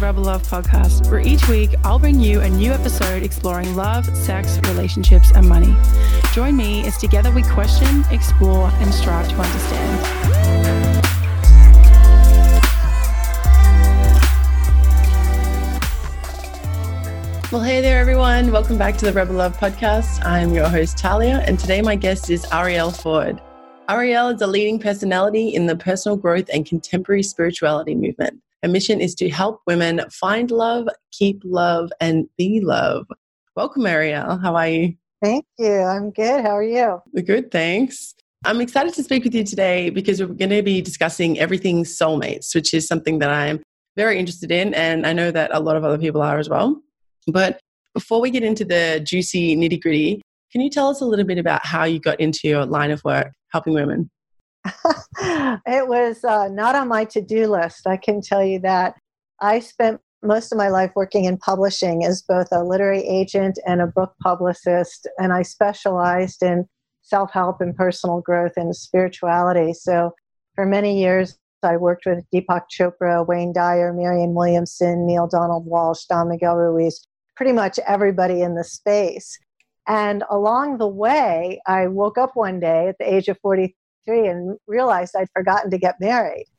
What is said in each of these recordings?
Rebel Love podcast, where each week I'll bring you a new episode exploring love, sex, relationships, and money. Join me as together we question, explore, and strive to understand. Well, hey there, everyone. Welcome back to the Rebel Love podcast. I'm your host, Talia, and today my guest is Arielle Ford. Arielle is a leading personality in the personal growth and contemporary spirituality movement. Her mission is to help women find love, keep love, and be love. Welcome, Arielle. How are you? Thank you. I'm good. How are you? Good, thanks. I'm excited to speak with you today because we're going to be discussing everything soulmates, which is something that I'm very interested in, and I know that a lot of other people are as well. But before we get into the juicy nitty gritty, can you tell us a little bit about how you got into your line of work helping women? it was uh, not on my to do list, I can tell you that. I spent most of my life working in publishing as both a literary agent and a book publicist, and I specialized in self help and personal growth and spirituality. So for many years, I worked with Deepak Chopra, Wayne Dyer, Marianne Williamson, Neale Donald Walsch, Don Miguel Ruiz, pretty much everybody in the space. And along the way, I woke up one day at the age of 43 and realized I'd forgotten to get married.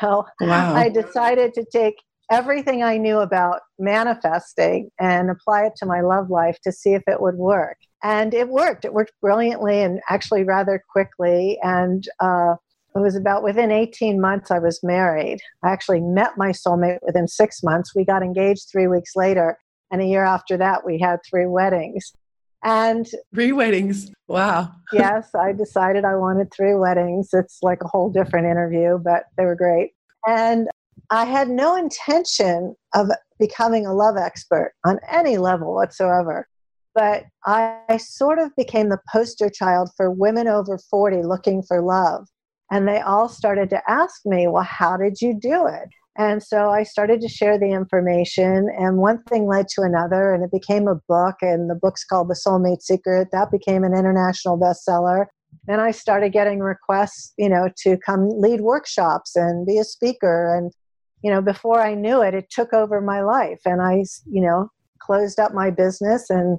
So wow. I decided to take everything I knew about manifesting and apply it to my love life to see if it would work. And it worked. It worked brilliantly and actually rather quickly. And uh, it was about within 18 months I was married. I actually met my soulmate within six months. We got engaged three weeks later. And a year after that, we had three weddings. And three weddings. Wow. yes, I decided I wanted three weddings. It's like a whole different interview, but they were great. And I had no intention of becoming a love expert on any level whatsoever. But I sort of became the poster child for women over 40 looking for love. And they all started to ask me, well, how did you do it? And so I started to share the information, and one thing led to another, and it became a book. And the book's called The Soulmate Secret. That became an international bestseller. And I started getting requests, you know, to come lead workshops and be a speaker. And, you know, before I knew it, it took over my life. And I, you know, closed up my business and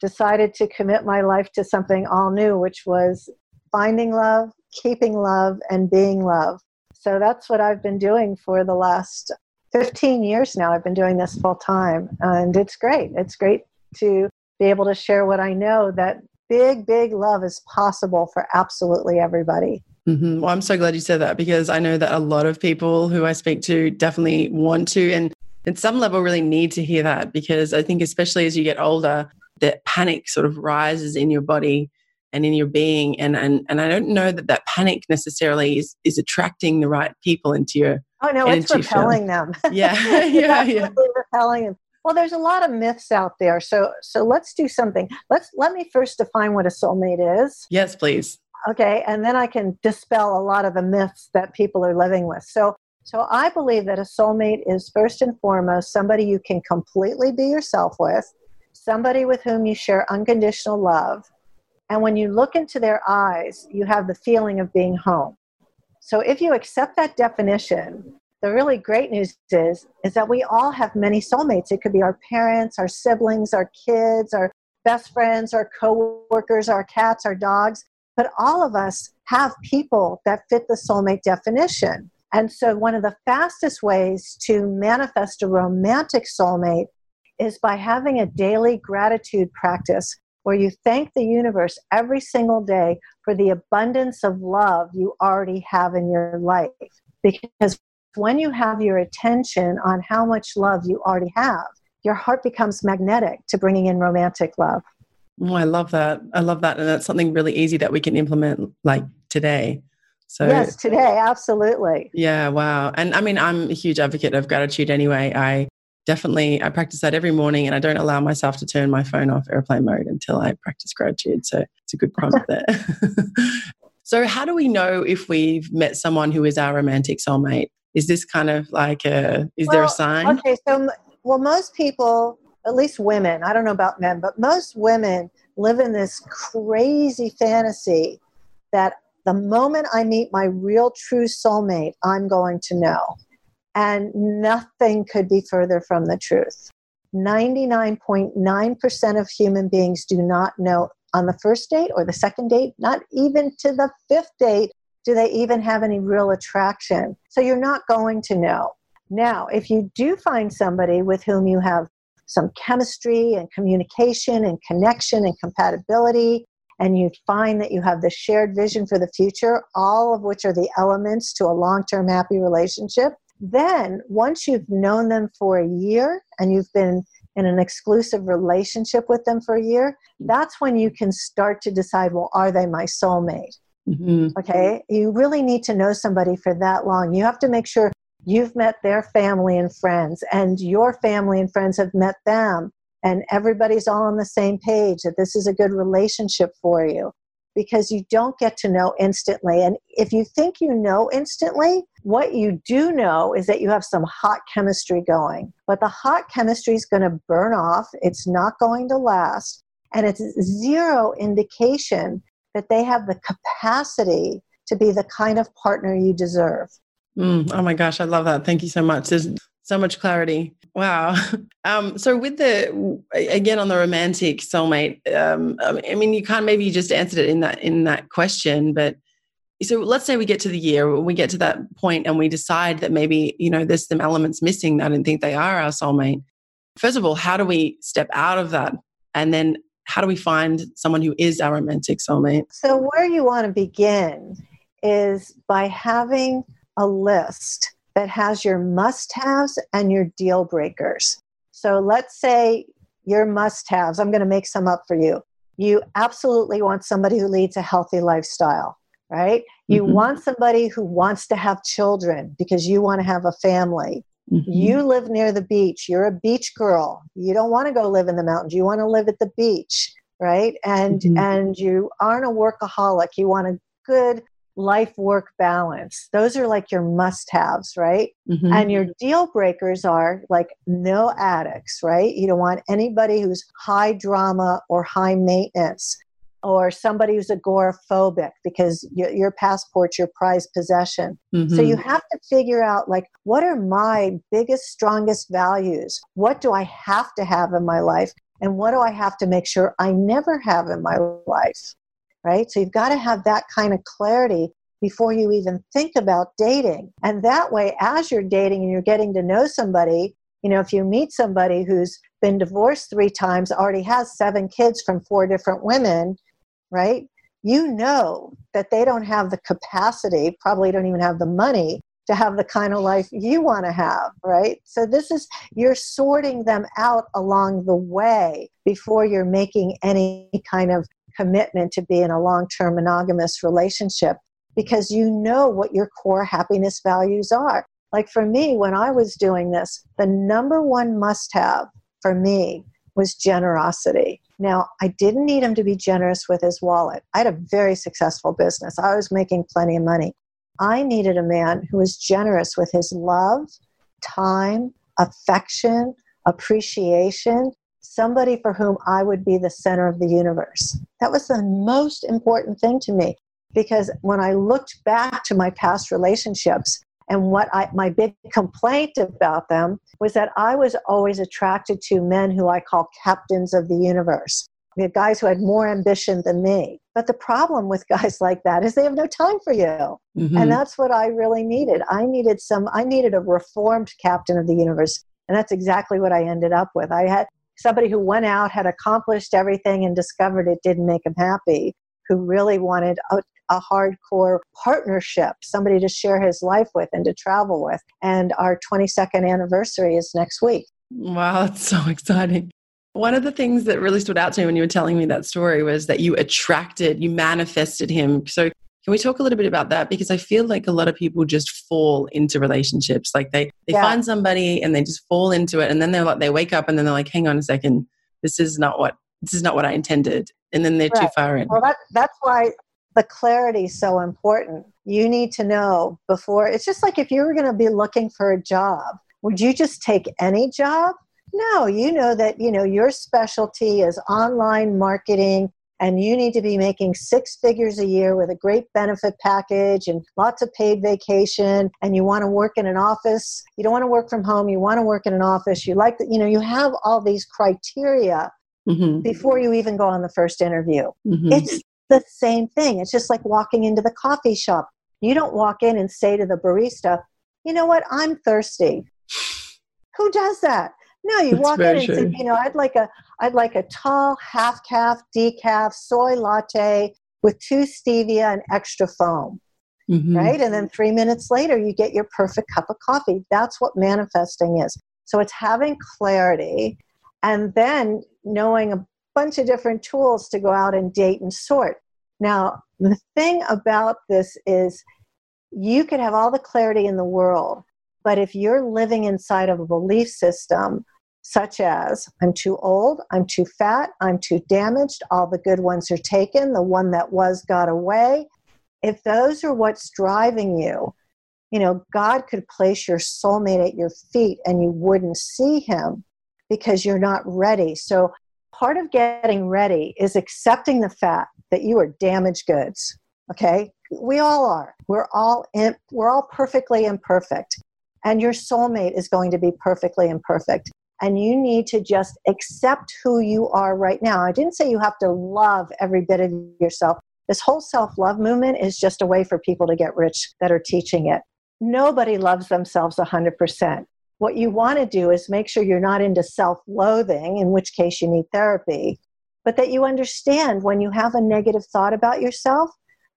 decided to commit my life to something all new, which was finding love, keeping love, and being love. So that's what I've been doing for the last 15 years now. I've been doing this full time, and it's great. It's great to be able to share what I know that big, big love is possible for absolutely everybody. Mm-hmm. Well, I'm so glad you said that because I know that a lot of people who I speak to definitely want to, and at some level, really need to hear that because I think, especially as you get older, that panic sort of rises in your body and in your being and and, and i don't know that that panic necessarily is is attracting the right people into your oh no it's repelling them. Yeah yeah yeah. repelling them well there's a lot of myths out there so so let's do something. Let's let me first define what a soulmate is. Yes please. Okay and then i can dispel a lot of the myths that people are living with. So so i believe that a soulmate is first and foremost somebody you can completely be yourself with somebody with whom you share unconditional love and when you look into their eyes, you have the feeling of being home. So if you accept that definition, the really great news is is that we all have many soulmates. It could be our parents, our siblings, our kids, our best friends, our coworkers, our cats, our dogs, but all of us have people that fit the soulmate definition. And so one of the fastest ways to manifest a romantic soulmate is by having a daily gratitude practice where you thank the universe every single day for the abundance of love you already have in your life. Because when you have your attention on how much love you already have, your heart becomes magnetic to bringing in romantic love. Oh, I love that. I love that. And that's something really easy that we can implement like today. So Yes, today, absolutely. Yeah, wow. And I mean, I'm a huge advocate of gratitude anyway. I definitely I practice that every morning and I don't allow myself to turn my phone off airplane mode until I practice gratitude. So it's a good prompt there. so how do we know if we've met someone who is our romantic soulmate? Is this kind of like a is well, there a sign? Okay, so well most people, at least women, I don't know about men, but most women live in this crazy fantasy that the moment I meet my real true soulmate, I'm going to know And nothing could be further from the truth. 99.9% of human beings do not know on the first date or the second date, not even to the fifth date, do they even have any real attraction. So you're not going to know. Now, if you do find somebody with whom you have some chemistry and communication and connection and compatibility, and you find that you have the shared vision for the future, all of which are the elements to a long term happy relationship, then once you've known them for a year and you've been in an exclusive relationship with them for a year, that's when you can start to decide well, are they my soulmate? Mm-hmm. Okay, you really need to know somebody for that long. You have to make sure you've met their family and friends, and your family and friends have met them, and everybody's all on the same page that this is a good relationship for you because you don't get to know instantly. And if you think you know instantly, what you do know is that you have some hot chemistry going. But the hot chemistry is going to burn off, it's not going to last, and it's zero indication that they have the capacity to be the kind of partner you deserve. Mm, oh my gosh, I love that. Thank you so much. There's so much clarity. Wow. Um, so with the again on the romantic soulmate, um, I mean, you can't maybe you just answered it in that in that question, but so let's say we get to the year, we get to that point, and we decide that maybe you know there's some elements missing. I don't think they are our soulmate. First of all, how do we step out of that, and then how do we find someone who is our romantic soulmate? So where you want to begin is by having a list that has your must haves and your deal breakers. So let's say your must haves, I'm going to make some up for you. You absolutely want somebody who leads a healthy lifestyle, right? You mm-hmm. want somebody who wants to have children because you want to have a family. Mm-hmm. You live near the beach. You're a beach girl. You don't want to go live in the mountains. You want to live at the beach, right? And mm-hmm. and you aren't a workaholic. You want a good life work balance. Those are like your must haves, right? Mm-hmm. And your deal breakers are like no addicts, right? You don't want anybody who's high drama or high maintenance or somebody who's agoraphobic because your, your passport's your prized possession. Mm-hmm. So you have to figure out like what are my biggest strongest values? What do I have to have in my life? And what do I have to make sure I never have in my life? right? So you've got to have that kind of clarity before you even think about dating. And that way, as you're dating and you're getting to know somebody, you know, if you meet somebody who's been divorced three times, already has seven kids from four different women, right? You know that they don't have the capacity, probably don't even have the money to have the kind of life you want to have, right? So this is, you're sorting them out along the way before you're making any kind of commitment to be in a long term monogamous relationship because you know what your core happiness values are. Like for me, when I was doing this, the number one must have for me was generosity. Now, I didn't need him to be generous with his wallet. I had a very successful business, I was making plenty of money. I needed a man who was generous with his love, time, affection, appreciation, somebody for whom I would be the center of the universe. That was the most important thing to me because when I looked back to my past relationships and what I, my big complaint about them was that I was always attracted to men who I call captains of the universe. The guys who had more ambition than me. But the problem with guys like that is they have no time for you. Mm-hmm. And that's what I really needed. I needed some I needed a reformed captain of the universe. And that's exactly what I ended up with. I had somebody who went out, had accomplished everything, and discovered it didn't make him happy, who really wanted a, a hardcore partnership, somebody to share his life with and to travel with. And our 22nd anniversary is next week. Wow, that's so exciting. One of the things that really stood out to me when you were telling me that story was that you attracted, you manifested him. So can we talk a little bit about that? Because I feel like a lot of people just fall into relationships. Like they, they yeah. find somebody and they just fall into it. And then they're like, they wake up and then they're like, hang on a second, this is not what, this is not what I intended. And then they're right. too far in. Well, that, that's why the clarity is so important. You need to know before, it's just like if you were going to be looking for a job, would you just take any job? No, you know that, you know, your specialty is online marketing and you need to be making six figures a year with a great benefit package and lots of paid vacation and you want to work in an office you don't want to work from home you want to work in an office you like that you know you have all these criteria mm-hmm. before you even go on the first interview mm-hmm. it's the same thing it's just like walking into the coffee shop you don't walk in and say to the barista you know what i'm thirsty who does that no, you That's walk in and true. say, you know, I'd like a I'd like a tall half caf decaf soy latte with two stevia and extra foam. Mm-hmm. Right? And then 3 minutes later you get your perfect cup of coffee. That's what manifesting is. So it's having clarity and then knowing a bunch of different tools to go out and date and sort. Now, the thing about this is you could have all the clarity in the world, but if you're living inside of a belief system such as I'm too old, I'm too fat, I'm too damaged, all the good ones are taken, the one that was got away. If those are what's driving you, you know, God could place your soulmate at your feet and you wouldn't see him because you're not ready. So, part of getting ready is accepting the fact that you are damaged goods. Okay? We all are. We're all in, we're all perfectly imperfect. And your soulmate is going to be perfectly imperfect and you need to just accept who you are right now. I didn't say you have to love every bit of yourself. This whole self love movement is just a way for people to get rich that are teaching it. Nobody loves themselves 100%. What you want to do is make sure you're not into self loathing, in which case you need therapy, but that you understand when you have a negative thought about yourself,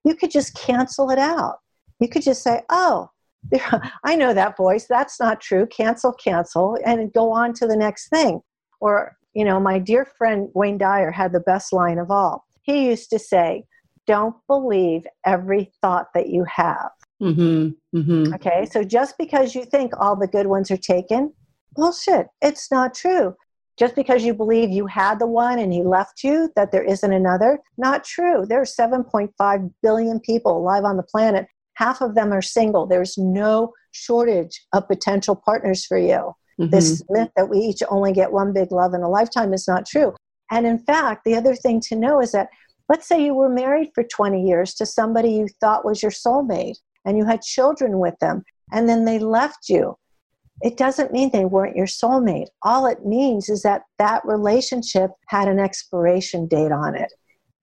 you could just cancel it out. You could just say, oh, I know that voice. That's not true. Cancel, cancel, and go on to the next thing. Or, you know, my dear friend Wayne Dyer had the best line of all. He used to say, Don't believe every thought that you have. Mm-hmm, mm-hmm. Okay, so just because you think all the good ones are taken, bullshit. It's not true. Just because you believe you had the one and he left you, that there isn't another, not true. There are 7.5 billion people alive on the planet half of them are single. There's no shortage of potential partners for you. Mm-hmm. This myth that we each only get one big love in a lifetime is not true. And in fact, the other thing to know is that let's say you were married for 20 years to somebody you thought was your soulmate and you had children with them and then they left you. It doesn't mean they weren't your soulmate. All it means is that that relationship had an expiration date on it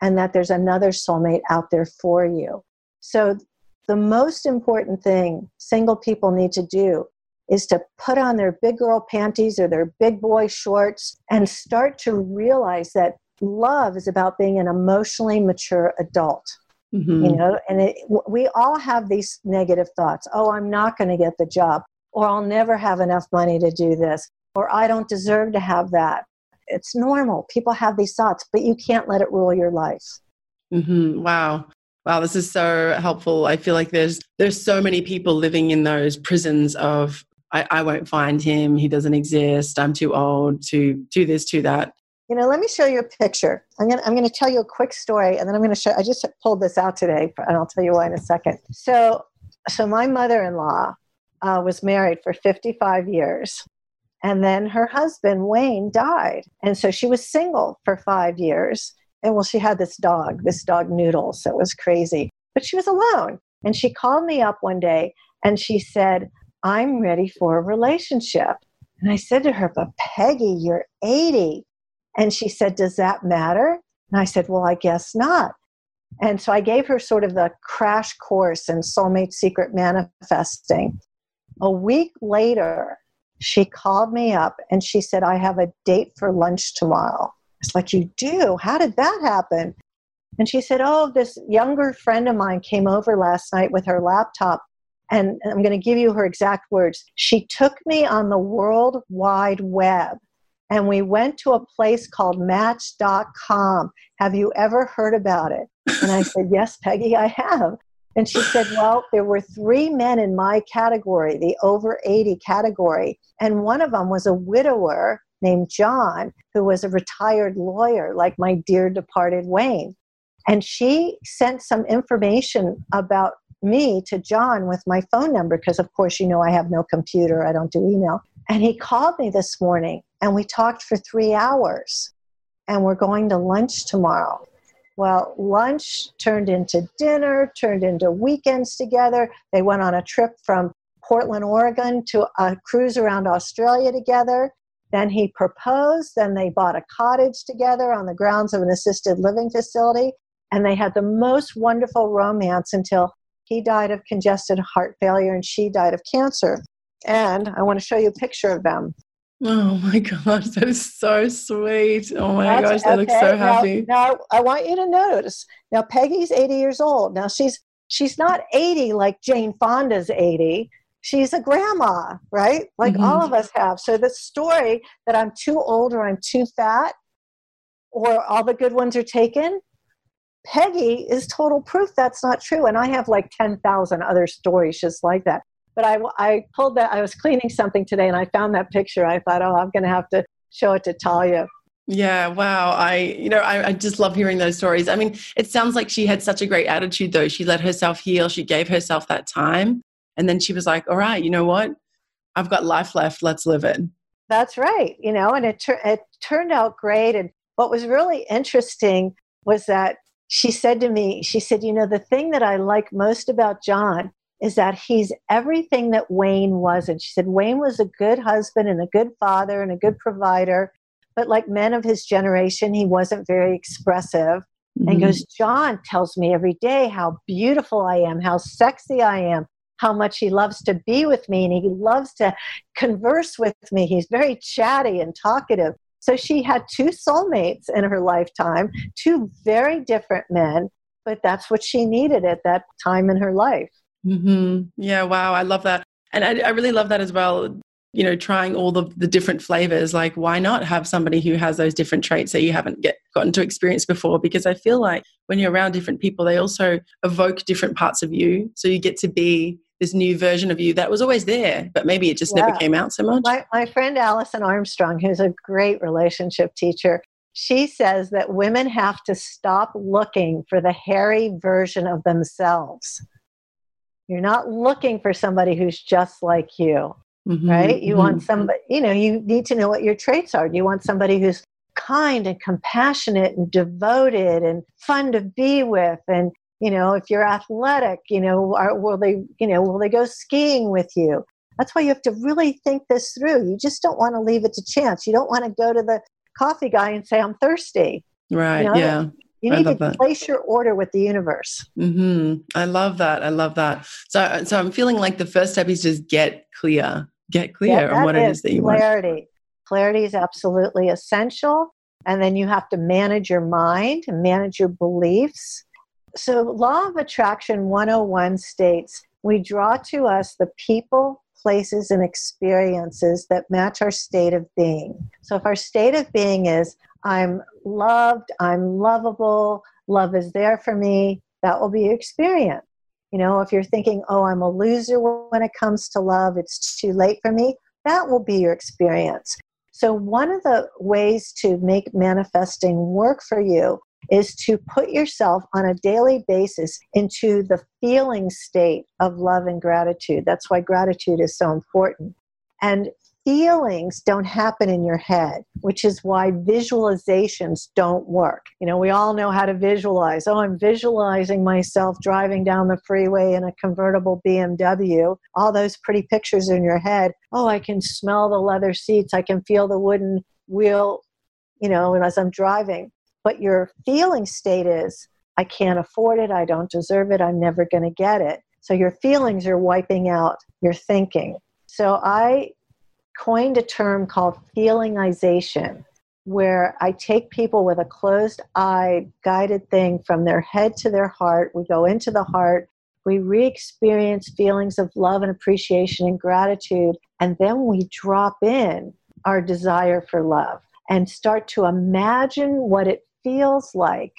and that there's another soulmate out there for you. So the most important thing single people need to do is to put on their big girl panties or their big boy shorts and start to realize that love is about being an emotionally mature adult. Mm-hmm. You know, and it, we all have these negative thoughts. Oh, I'm not going to get the job, or I'll never have enough money to do this, or I don't deserve to have that. It's normal. People have these thoughts, but you can't let it rule your life. Mm-hmm. Wow. Wow, this is so helpful. I feel like there's there's so many people living in those prisons of I, I won't find him, he doesn't exist, I'm too old to do this, to that. You know, let me show you a picture. I'm gonna I'm gonna tell you a quick story and then I'm gonna show I just pulled this out today and I'll tell you why in a second. So so my mother-in-law uh, was married for 55 years and then her husband wayne died and so she was single for five years and well, she had this dog, this dog Noodles. So it was crazy. But she was alone. And she called me up one day and she said, I'm ready for a relationship. And I said to her, But Peggy, you're 80. And she said, Does that matter? And I said, Well, I guess not. And so I gave her sort of the crash course in soulmate secret manifesting. A week later, she called me up and she said, I have a date for lunch tomorrow. It's like, You do? How did that happen? And she said, Oh, this younger friend of mine came over last night with her laptop. And I'm going to give you her exact words. She took me on the World Wide Web and we went to a place called Match.com. Have you ever heard about it? And I said, Yes, Peggy, I have. And she said, Well, there were three men in my category, the over 80 category, and one of them was a widower named John, who was a retired lawyer, like my dear departed Wayne. And she sent some information about me to John with my phone number, because of course, you know, I have no computer, I don't do email. And he called me this morning and we talked for three hours. And we're going to lunch tomorrow. Well, lunch turned into dinner, turned into weekends together. They went on a trip from Portland, Oregon to a cruise around Australia together. Then he proposed. Then they bought a cottage together on the grounds of an assisted living facility. And they had the most wonderful romance until he died of congested heart failure and she died of cancer. And I want to show you a picture of them. Oh my gosh, that is so sweet. Oh my That's, gosh, they okay. look so happy. Now, now I want you to notice. Now Peggy's 80 years old. Now she's she's not 80 like Jane Fonda's 80. She's a grandma, right? Like mm-hmm. all of us have. So the story that I'm too old or I'm too fat or all the good ones are taken, Peggy is total proof that's not true. And I have like 10,000 other stories just like that. But I, I pulled that, I was cleaning something today and I found that picture. I thought, oh, I'm going to have to show it to Talia. Yeah, wow. I, you know, I, I, just love hearing those stories. I mean, it sounds like she had such a great attitude, though. She let herself heal, she gave herself that time. And then she was like, all right, you know what? I've got life left. Let's live it. That's right. You know, and it, it turned out great. And what was really interesting was that she said to me, she said, you know, the thing that I like most about John is that he's everything that Wayne was. And She said Wayne was a good husband and a good father and a good provider, but like men of his generation, he wasn't very expressive. Mm-hmm. And goes, John tells me every day how beautiful I am, how sexy I am, how much he loves to be with me, and he loves to converse with me. He's very chatty and talkative. So she had two soulmates in her lifetime, two very different men, but that's what she needed at that time in her life. Mm-hmm. Yeah, wow, I love that. And I, I really love that as well. You know, trying all the, the different flavors. Like, why not have somebody who has those different traits that you haven't get gotten to experience before? Because I feel like when you're around different people, they also evoke different parts of you. So you get to be this new version of you that was always there, but maybe it just yeah. never came out so much. My, my friend Alison Armstrong, who's a great relationship teacher, she says that women have to stop looking for the hairy version of themselves. You're not looking for somebody who's just like you, mm-hmm, right? You mm-hmm. want somebody, you know, you need to know what your traits are. You want somebody who's kind and compassionate and devoted and fun to be with and you know if you're athletic you know are, will they you know will they go skiing with you that's why you have to really think this through you just don't want to leave it to chance you don't want to go to the coffee guy and say i'm thirsty right you know? yeah you need to that. place your order with the universe. Mm-hmm. I love that. I love that. So, so I'm feeling like the first step is just get clear, get clear yeah, on what it is that you want. clarity. want. Clarity is absolutely essential. And then you have to manage your mind manage your beliefs. So, Law of Attraction 101 states we draw to us the people, places, and experiences that match our state of being. So, if our state of being is, I'm loved, I'm lovable, love is there for me, that will be your experience. You know, if you're thinking, oh, I'm a loser when it comes to love, it's too late for me, that will be your experience. So, one of the ways to make manifesting work for you is to put yourself on a daily basis into the feeling state of love and gratitude. That's why gratitude is so important. And feelings don't happen in your head, which is why visualizations don't work. You know, we all know how to visualize. Oh, I'm visualizing myself driving down the freeway in a convertible BMW. All those pretty pictures in your head. Oh, I can smell the leather seats. I can feel the wooden wheel, you know, as I'm driving. But your feeling state is, I can't afford it. I don't deserve it. I'm never going to get it. So your feelings are wiping out your thinking. So I coined a term called feelingization, where I take people with a closed eye guided thing from their head to their heart. We go into the heart, we re experience feelings of love and appreciation and gratitude, and then we drop in our desire for love and start to imagine what it feels like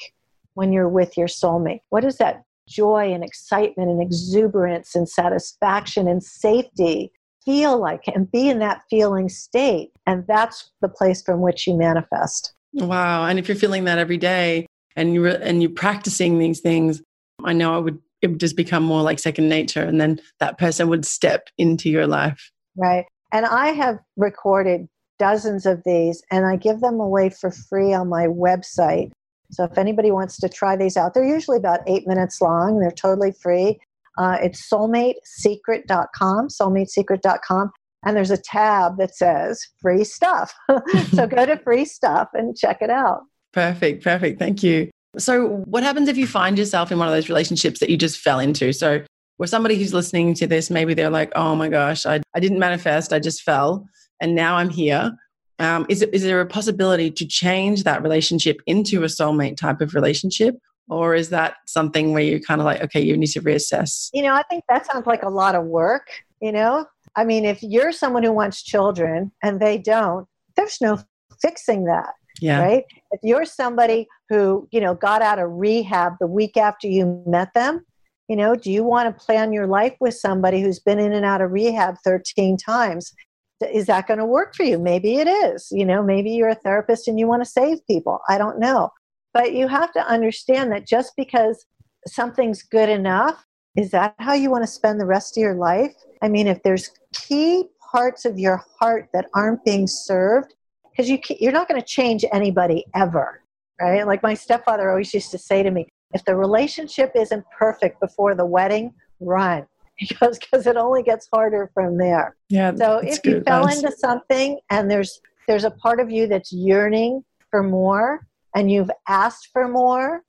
when you're with your soulmate. What is that joy and excitement and exuberance and satisfaction and safety feel like and be in that feeling state. And that's the place from which you manifest. Wow. And if you're feeling that every day and you're, and you're practicing these things, I know it would, it would just become more like second nature. And then that person would step into your life. Right. And I have recorded dozens of these and I give them away for free on my website. So if anybody wants to try these out, they're usually about eight minutes long. They're totally free. Uh, it's soulmatesecret.com, soulmatesecret.com. And there's a tab that says free stuff. so go to free stuff and check it out. Perfect. Perfect. Thank you. So, what happens if you find yourself in one of those relationships that you just fell into? So, where somebody who's listening to this, maybe they're like, oh my gosh, I, I didn't manifest, I just fell, and now I'm here. Um, is, it, is there a possibility to change that relationship into a soulmate type of relationship? Or is that something where you're kind of like, okay, you need to reassess? You know, I think that sounds like a lot of work, you know? I mean, if you're someone who wants children and they don't, there's no fixing that. Yeah. Right? If you're somebody who, you know, got out of rehab the week after you met them, you know, do you want to plan your life with somebody who's been in and out of rehab 13 times? Is that going to work for you? Maybe it is. You know, maybe you're a therapist and you want to save people. I don't know. But you have to understand that just because something's good enough, is that how you want to spend the rest of your life? I mean, if there's key parts of your heart that aren't being served, because you you're not going to change anybody ever, right? Like my stepfather always used to say to me, if the relationship isn't perfect before the wedding, run. Because because it only gets harder from there. Yeah. So if you fell into something and there's there's a part of you that's yearning for more and you've asked for more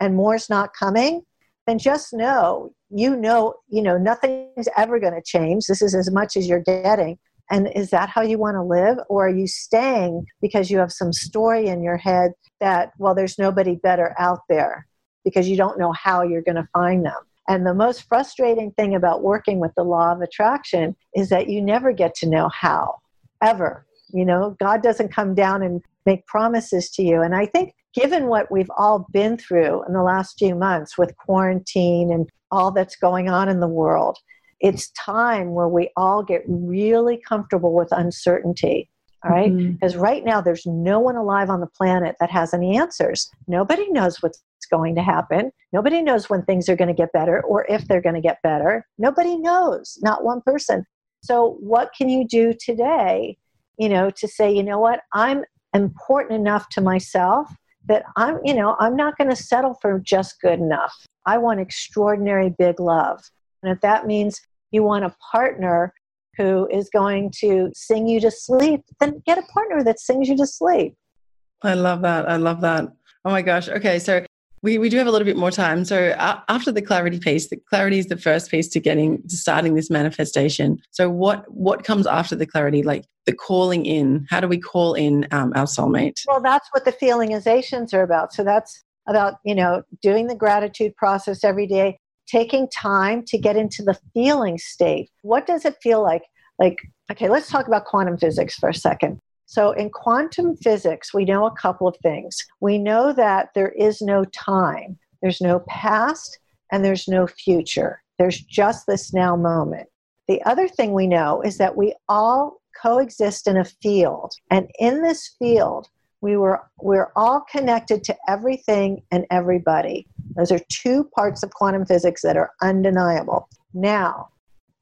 and more's not coming, then just know you know you know nothing's ever going to change. This is as much as you're getting. And is that how you want to live? Or are you staying because you have some story in your head that, well, there's nobody better out there? because you don't know how you're going to find them. And the most frustrating thing about working with the law of attraction is that you never get to know how, ever. You know, God doesn't come down and make promises to you. And I think, given what we've all been through in the last few months with quarantine and all that's going on in the world, it's time where we all get really comfortable with uncertainty. All right? mm-hmm. Because right now, there's no one alive on the planet that has any answers. Nobody knows what's going to happen. Nobody knows when things are going to get better or if they're going to get better. Nobody knows, not one person. So, what can you do today, you know, to say, you know what, I'm important enough to myself that I'm, you know, I'm not going to settle for just good enough. I want extraordinary big love. And if that means you want a partner who is going to sing you to sleep, then get a partner that sings you to sleep. I love that. I love that. Oh my gosh. Okay. So we, we do have a little bit more time. So after the clarity piece, the clarity is the first piece to getting to starting this manifestation. So what what comes after the clarity, like the calling in? How do we call in um, our soulmate? Well, that's what the feelingizations are about. So that's about you know doing the gratitude process every day, taking time to get into the feeling state. What does it feel like? Like okay, let's talk about quantum physics for a second. So, in quantum physics, we know a couple of things. We know that there is no time, there's no past, and there's no future. There's just this now moment. The other thing we know is that we all coexist in a field, and in this field, we were we're all connected to everything and everybody. Those are two parts of quantum physics that are undeniable. Now,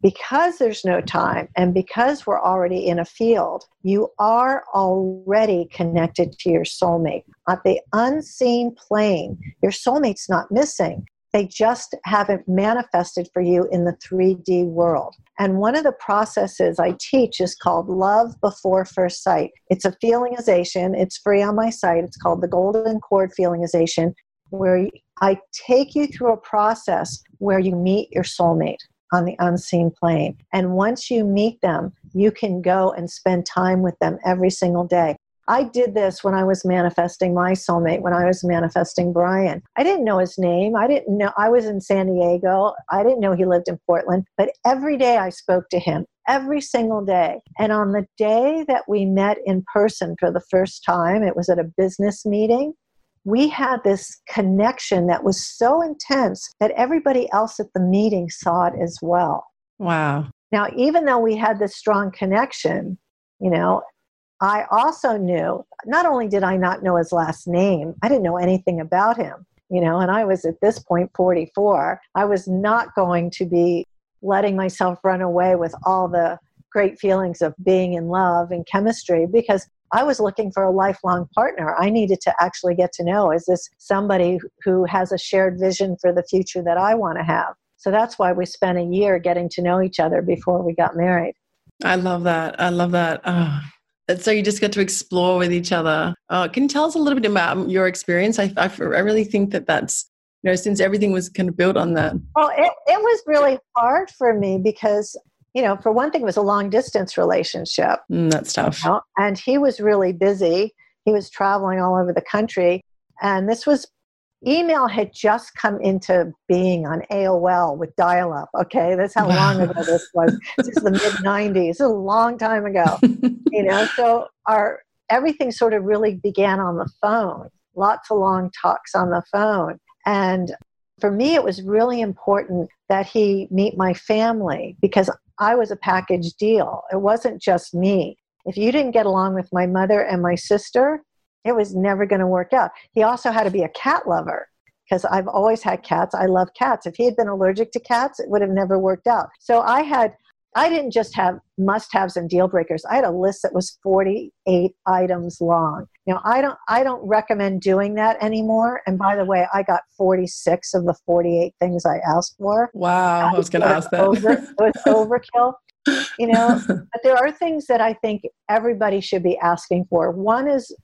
because there's no time and because we're already in a field, you are already connected to your soulmate. At the unseen plane, your soulmate's not missing. They just haven't manifested for you in the 3D world. And one of the processes I teach is called Love Before First Sight. It's a feelingization, it's free on my site. It's called the Golden Cord Feelingization, where I take you through a process where you meet your soulmate on the unseen plane. And once you meet them, you can go and spend time with them every single day. I did this when I was manifesting my soulmate, when I was manifesting Brian. I didn't know his name. I didn't know, I was in San Diego. I didn't know he lived in Portland. But every day I spoke to him, every single day. And on the day that we met in person for the first time, it was at a business meeting we had this connection that was so intense that everybody else at the meeting saw it as well. Wow. Now, even though we had this strong connection, you know, I also knew not only did I not know his last name, I didn't know anything about him, you know, and I was at this point 44. I was not going to be letting myself run away with all the great feelings of being in love and chemistry because I was looking for a lifelong partner. I needed to actually get to know is this somebody who has a shared vision for the future that I want to have? So that's why we spent a year getting to know each other before we got married. I love that. I love that. Oh. So you just get to explore with each other. Uh, can you tell us a little bit about your experience? I, I, I really think that that's you know since everything was kind of built on that. Well, it, it was really hard for me because you know, for one thing, it was a long distance relationship. Mm, that's tough. You know? And he was really busy. He was traveling all over the country. And this was email had just come into being on AOL with dial up. Okay, that's how long ago this was. This is the mid 90s, a long time ago. you know, so our everything sort of really began on the phone, lots of long talks on the phone. And for me, it was really important that he meet my family because I was a package deal. It wasn't just me. If you didn't get along with my mother and my sister, it was never going to work out. He also had to be a cat lover because I've always had cats. I love cats. If he had been allergic to cats, it would have never worked out. So I had I didn't just have must haves and deal breakers. I had a list that was 48 items long. Now I don't I don't recommend doing that anymore. And by the way, I got 46 of the 48 things I asked for. Wow, I was going to ask that. Over, it was overkill. You know, but there are things that I think everybody should be asking for. One is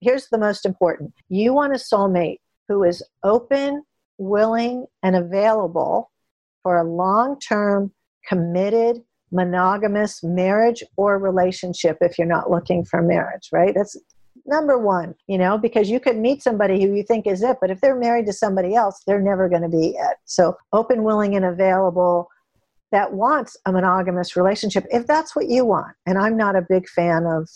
here's the most important. You want a soulmate who is open, willing, and available for a long-term committed monogamous marriage or relationship if you're not looking for marriage, right? That's number one, you know, because you could meet somebody who you think is it, but if they're married to somebody else, they're never going to be it. So open, willing, and available that wants a monogamous relationship if that's what you want. And I'm not a big fan of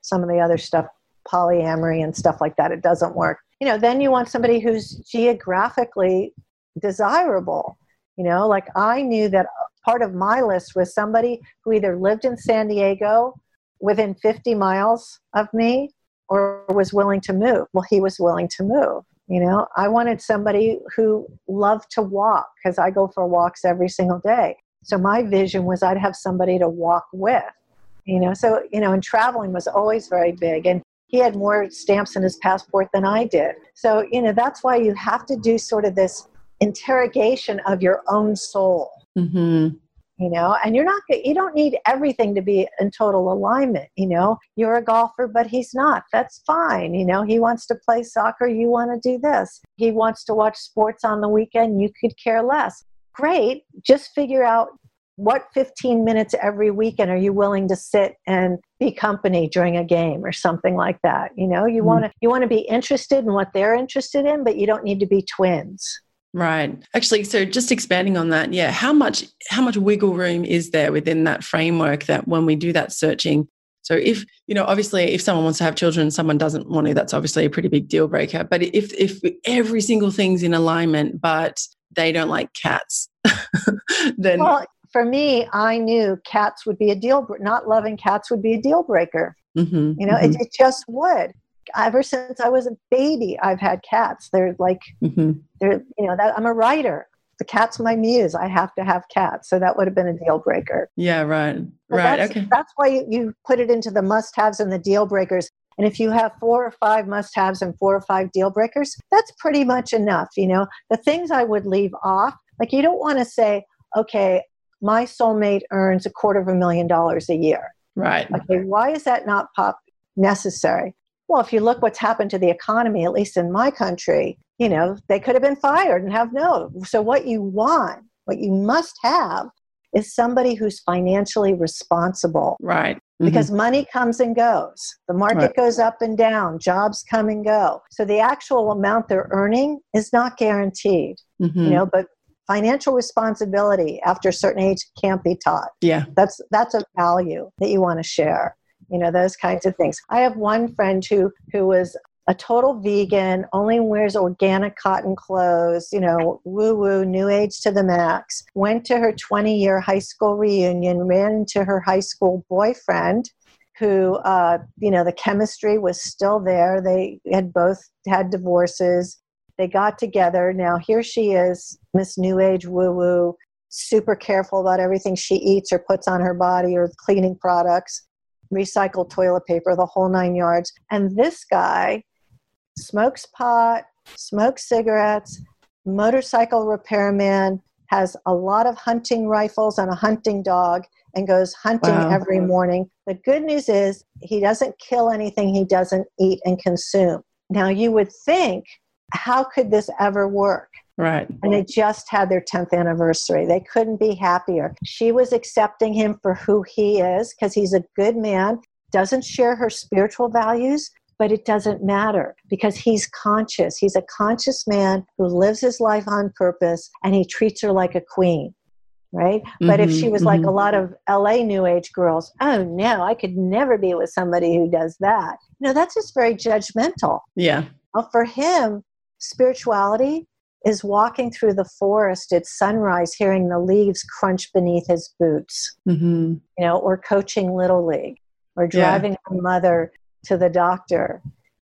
some of the other stuff, polyamory and stuff like that. It doesn't work. You know, then you want somebody who's geographically desirable. You know, like I knew that part of my list was somebody who either lived in San Diego within 50 miles of me or was willing to move. Well, he was willing to move. You know, I wanted somebody who loved to walk because I go for walks every single day. So my vision was I'd have somebody to walk with. You know, so, you know, and traveling was always very big. And he had more stamps in his passport than I did. So, you know, that's why you have to do sort of this interrogation of your own soul Mm-hmm. You know, and you're not, you don't need everything to be in total alignment. You know, you're a golfer, but he's not. That's fine. You know, he wants to play soccer, you want to do this. He wants to watch sports on the weekend, you could care less. Great. Just figure out what 15 minutes every weekend are you willing to sit and be company during a game or something like that you know you mm. want to you want to be interested in what they're interested in but you don't need to be twins Right. Actually, so just expanding on that, yeah, how much how much wiggle room is there within that framework that when we do that searching? So if, you know, obviously if someone wants to have children, someone doesn't want to, that's obviously a pretty big deal breaker. But if if every single thing's in alignment, but they don't like cats, then well, for me, I knew cats would be a deal. Not loving cats would be a deal breaker. Mm-hmm, you know, mm-hmm. it, it, just would ever since I was a baby, I've had cats. They're like, mm-hmm. they're, you know, that I'm a writer. The cat's my muse. I have to have cats. So that would have been a deal breaker. Yeah, right. But right. That's, okay. That's why you, you put it into the must haves and the deal breakers. And if you have four or five must haves and four or five deal breakers, that's pretty much enough. You know, the things I would leave off, like you don't want to say, okay, my soulmate earns a quarter of a million dollars a year. Right. Okay, why is that not pop necessary? Well, if you look what's happened to the economy, at least in my country, you know, they could have been fired and have no. So, what you want, what you must have, is somebody who's financially responsible. Right. Mm-hmm. Because money comes and goes. The market right. goes up and down, jobs come and go. So the actual amount they're earning is not guaranteed. Mm-hmm. You know, but financial responsibility after a certain age can't be taught. Yeah. That's that's a value that you want to share you know those kinds of things. I have one friend who who was a total vegan only wears organic cotton clothes you know woo woo new age to the max. Went to her 20 year high school reunion ran into her high school boyfriend who uh, you know the chemistry was still there. They had both had divorces. They got together. Now here she is miss new age woo woo super careful about everything she eats or puts on her body or cleaning products recycled toilet paper, the whole nine yards. And this guy smokes pot, smokes cigarettes, motorcycle repairman, has a lot of hunting rifles and a hunting dog, and goes hunting wow. every morning. The good news is he doesn't kill anything he doesn't eat and consume. Now, you would think, how could this ever work? Right. And they just had their 10th anniversary. They couldn't be happier. She was accepting him for who he is because he's a good man, doesn't share her spiritual values, but it doesn't matter because he's conscious. He's a conscious man who lives his life on purpose and he treats her like a queen right? Mm-hmm, but if she mm-hmm, was mm-hmm. like a lot of LA New Age girls, oh no, I could never be with somebody who does that. No, that's just very judgmental. Yeah. Well, for him, spirituality is walking through the forest at sunrise, hearing the leaves crunch beneath his boots, mm-hmm. you know, or coaching little league, or driving yeah. her mother to the doctor,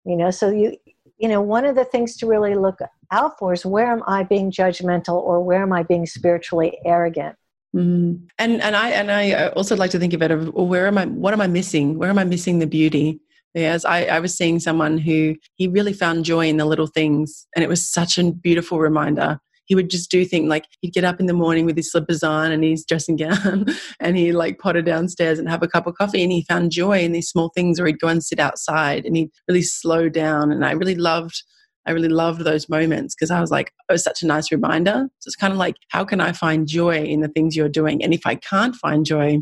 you know. So you, you know, one of the things to really look out for is where am I being judgmental or where am I being spiritually arrogant? Mm-hmm. And and I and I also like to think of it where am I? What am I missing? Where am I missing the beauty? Yes, I, I was seeing someone who he really found joy in the little things, and it was such a beautiful reminder. He would just do things like he'd get up in the morning with his slippers on and his dressing gown, and he'd like potter downstairs and have a cup of coffee, and he found joy in these small things. Or he'd go and sit outside, and he'd really slow down. And I really loved I really loved those moments because I was like, oh, such a nice reminder. So it's kind of like, how can I find joy in the things you're doing? And if I can't find joy,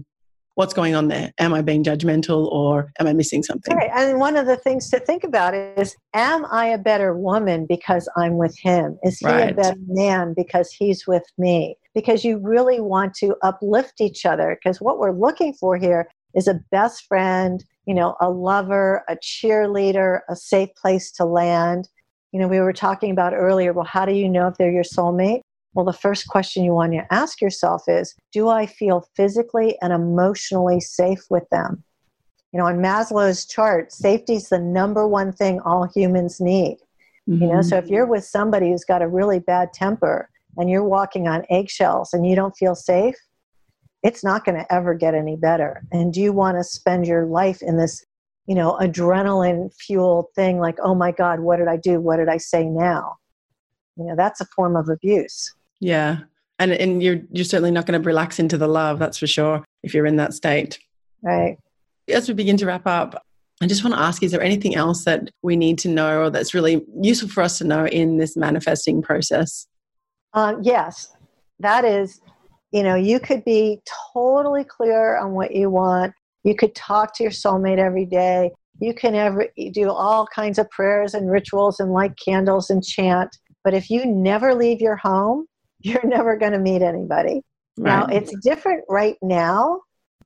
what's going on there? Am I being judgmental or am I missing something? Right. And one of the things to think about is am I a better woman because I'm with him? Is he right. a better man because he's with me? Because you really want to uplift each other. Because what we're looking for here is a best friend, you know, a lover, a cheerleader, a safe place to land. You know, we were talking about earlier, well, how do you know if they're your soulmate? Well, the first question you want to ask yourself is Do I feel physically and emotionally safe with them? You know, on Maslow's chart, safety is the number one thing all humans need. Mm-hmm. You know, so if you're with somebody who's got a really bad temper and you're walking on eggshells and you don't feel safe, it's not going to ever get any better. And do you want to spend your life in this, you know, adrenaline fueled thing like, oh my God, what did I do? What did I say now? You know, that's a form of abuse. Yeah. And and you're you're certainly not going to relax into the love, that's for sure, if you're in that state. Right. As we begin to wrap up, I just want to ask is there anything else that we need to know or that's really useful for us to know in this manifesting process? Um, yes. That is, you know, you could be totally clear on what you want. You could talk to your soulmate every day. You can ever do all kinds of prayers and rituals and light candles and chant. But if you never leave your home, you're never going to meet anybody. Right. Now, it's different right now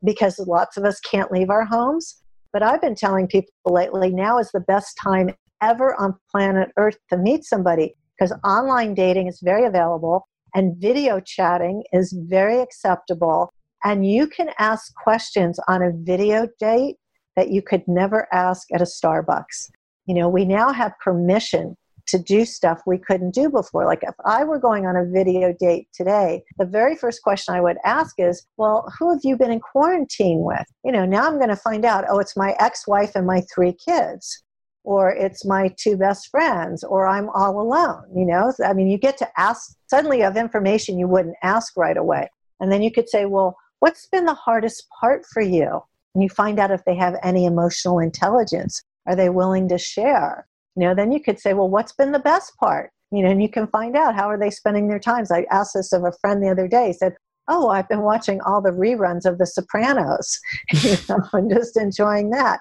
because lots of us can't leave our homes. But I've been telling people lately now is the best time ever on planet Earth to meet somebody because online dating is very available and video chatting is very acceptable. And you can ask questions on a video date that you could never ask at a Starbucks. You know, we now have permission to do stuff we couldn't do before. Like if I were going on a video date today, the very first question I would ask is, Well, who have you been in quarantine with? You know, now I'm going to find out, oh, it's my ex wife and my three kids. Or it's my two best friends, or I'm all alone. You know, I mean, you get to ask suddenly of information you wouldn't ask right away. And then you could say, Well, what's been the hardest part for you? And you find out if they have any emotional intelligence. Are they willing to share? You know then you could say well what's been the best part? You know and you can find out how are they spending their times. I asked this of a friend the other day he said oh i've been watching all the reruns of the sopranos you know and just enjoying that.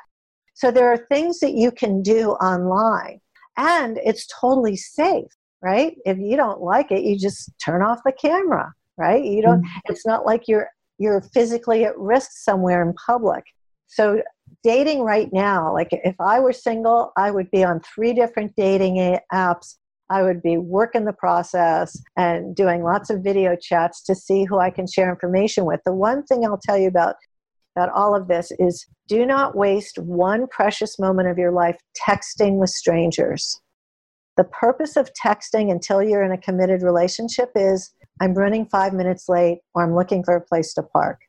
So there are things that you can do online and it's totally safe right? If you don't like it you just turn off the camera right? You don't mm-hmm. it's not like you're you're physically at risk somewhere in public so dating right now, like if I were single, I would be on three different dating apps. I would be working the process and doing lots of video chats to see who I can share information with. The one thing I'll tell you about about all of this is do not waste one precious moment of your life texting with strangers. The purpose of texting until you're in a committed relationship is I'm running five minutes late or I'm looking for a place to park.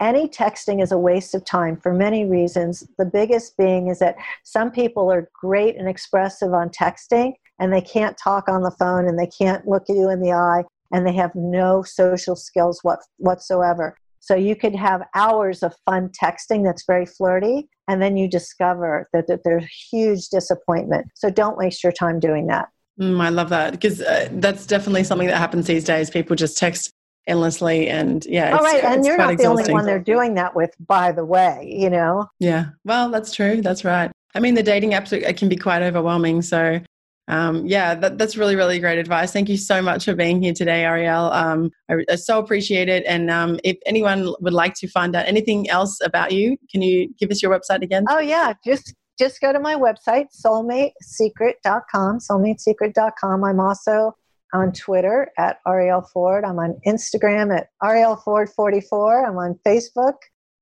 Any texting is a waste of time for many reasons. The biggest being is that some people are great and expressive on texting and they can't talk on the phone and they can't look you in the eye and they have no social skills what, whatsoever. So you could have hours of fun texting that's very flirty, and then you discover that, that there's huge disappointment. So don't waste your time doing that. Mm, I love that because uh, that's definitely something that happens these days. People just text endlessly and yeah all right and you're not exhausting. the only one they're doing that with by the way you know? Yeah well that's true that's right. I mean the dating apps it can be quite overwhelming so um, yeah that, that's really really great advice. Thank you so much for being here today Arielle um, I, I, so appreciate it and um, if anyone would like to find out anything else about you can you give us your website again? Oh yeah just just go to my website soulmatesecret.com soulmatesecret.com i'm also on Twitter at Arielle Ford. I'm on Instagram at Arielle Ford 44. I'm on Facebook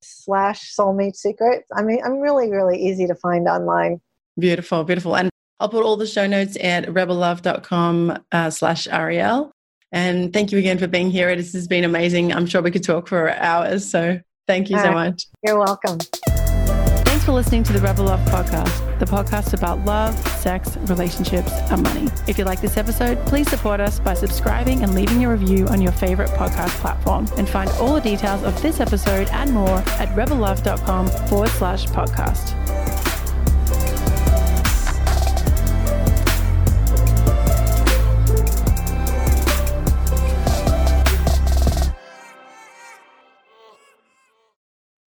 slash Soulmate Secret. I mean, I'm really, really easy to find online. Beautiful, beautiful. And I'll put all the show notes at rebellove.com uh, slash Arielle. And thank you again for being here. This has been amazing. I'm sure we could talk for hours. So thank you so much. You're welcome for listening to the Rebel Love podcast, the podcast about love, sex, relationships, and money. If you like this episode, please support us by subscribing and leaving a review on your favorite podcast platform. And find all the details of this episode and more at rebellove.com forward slash podcast.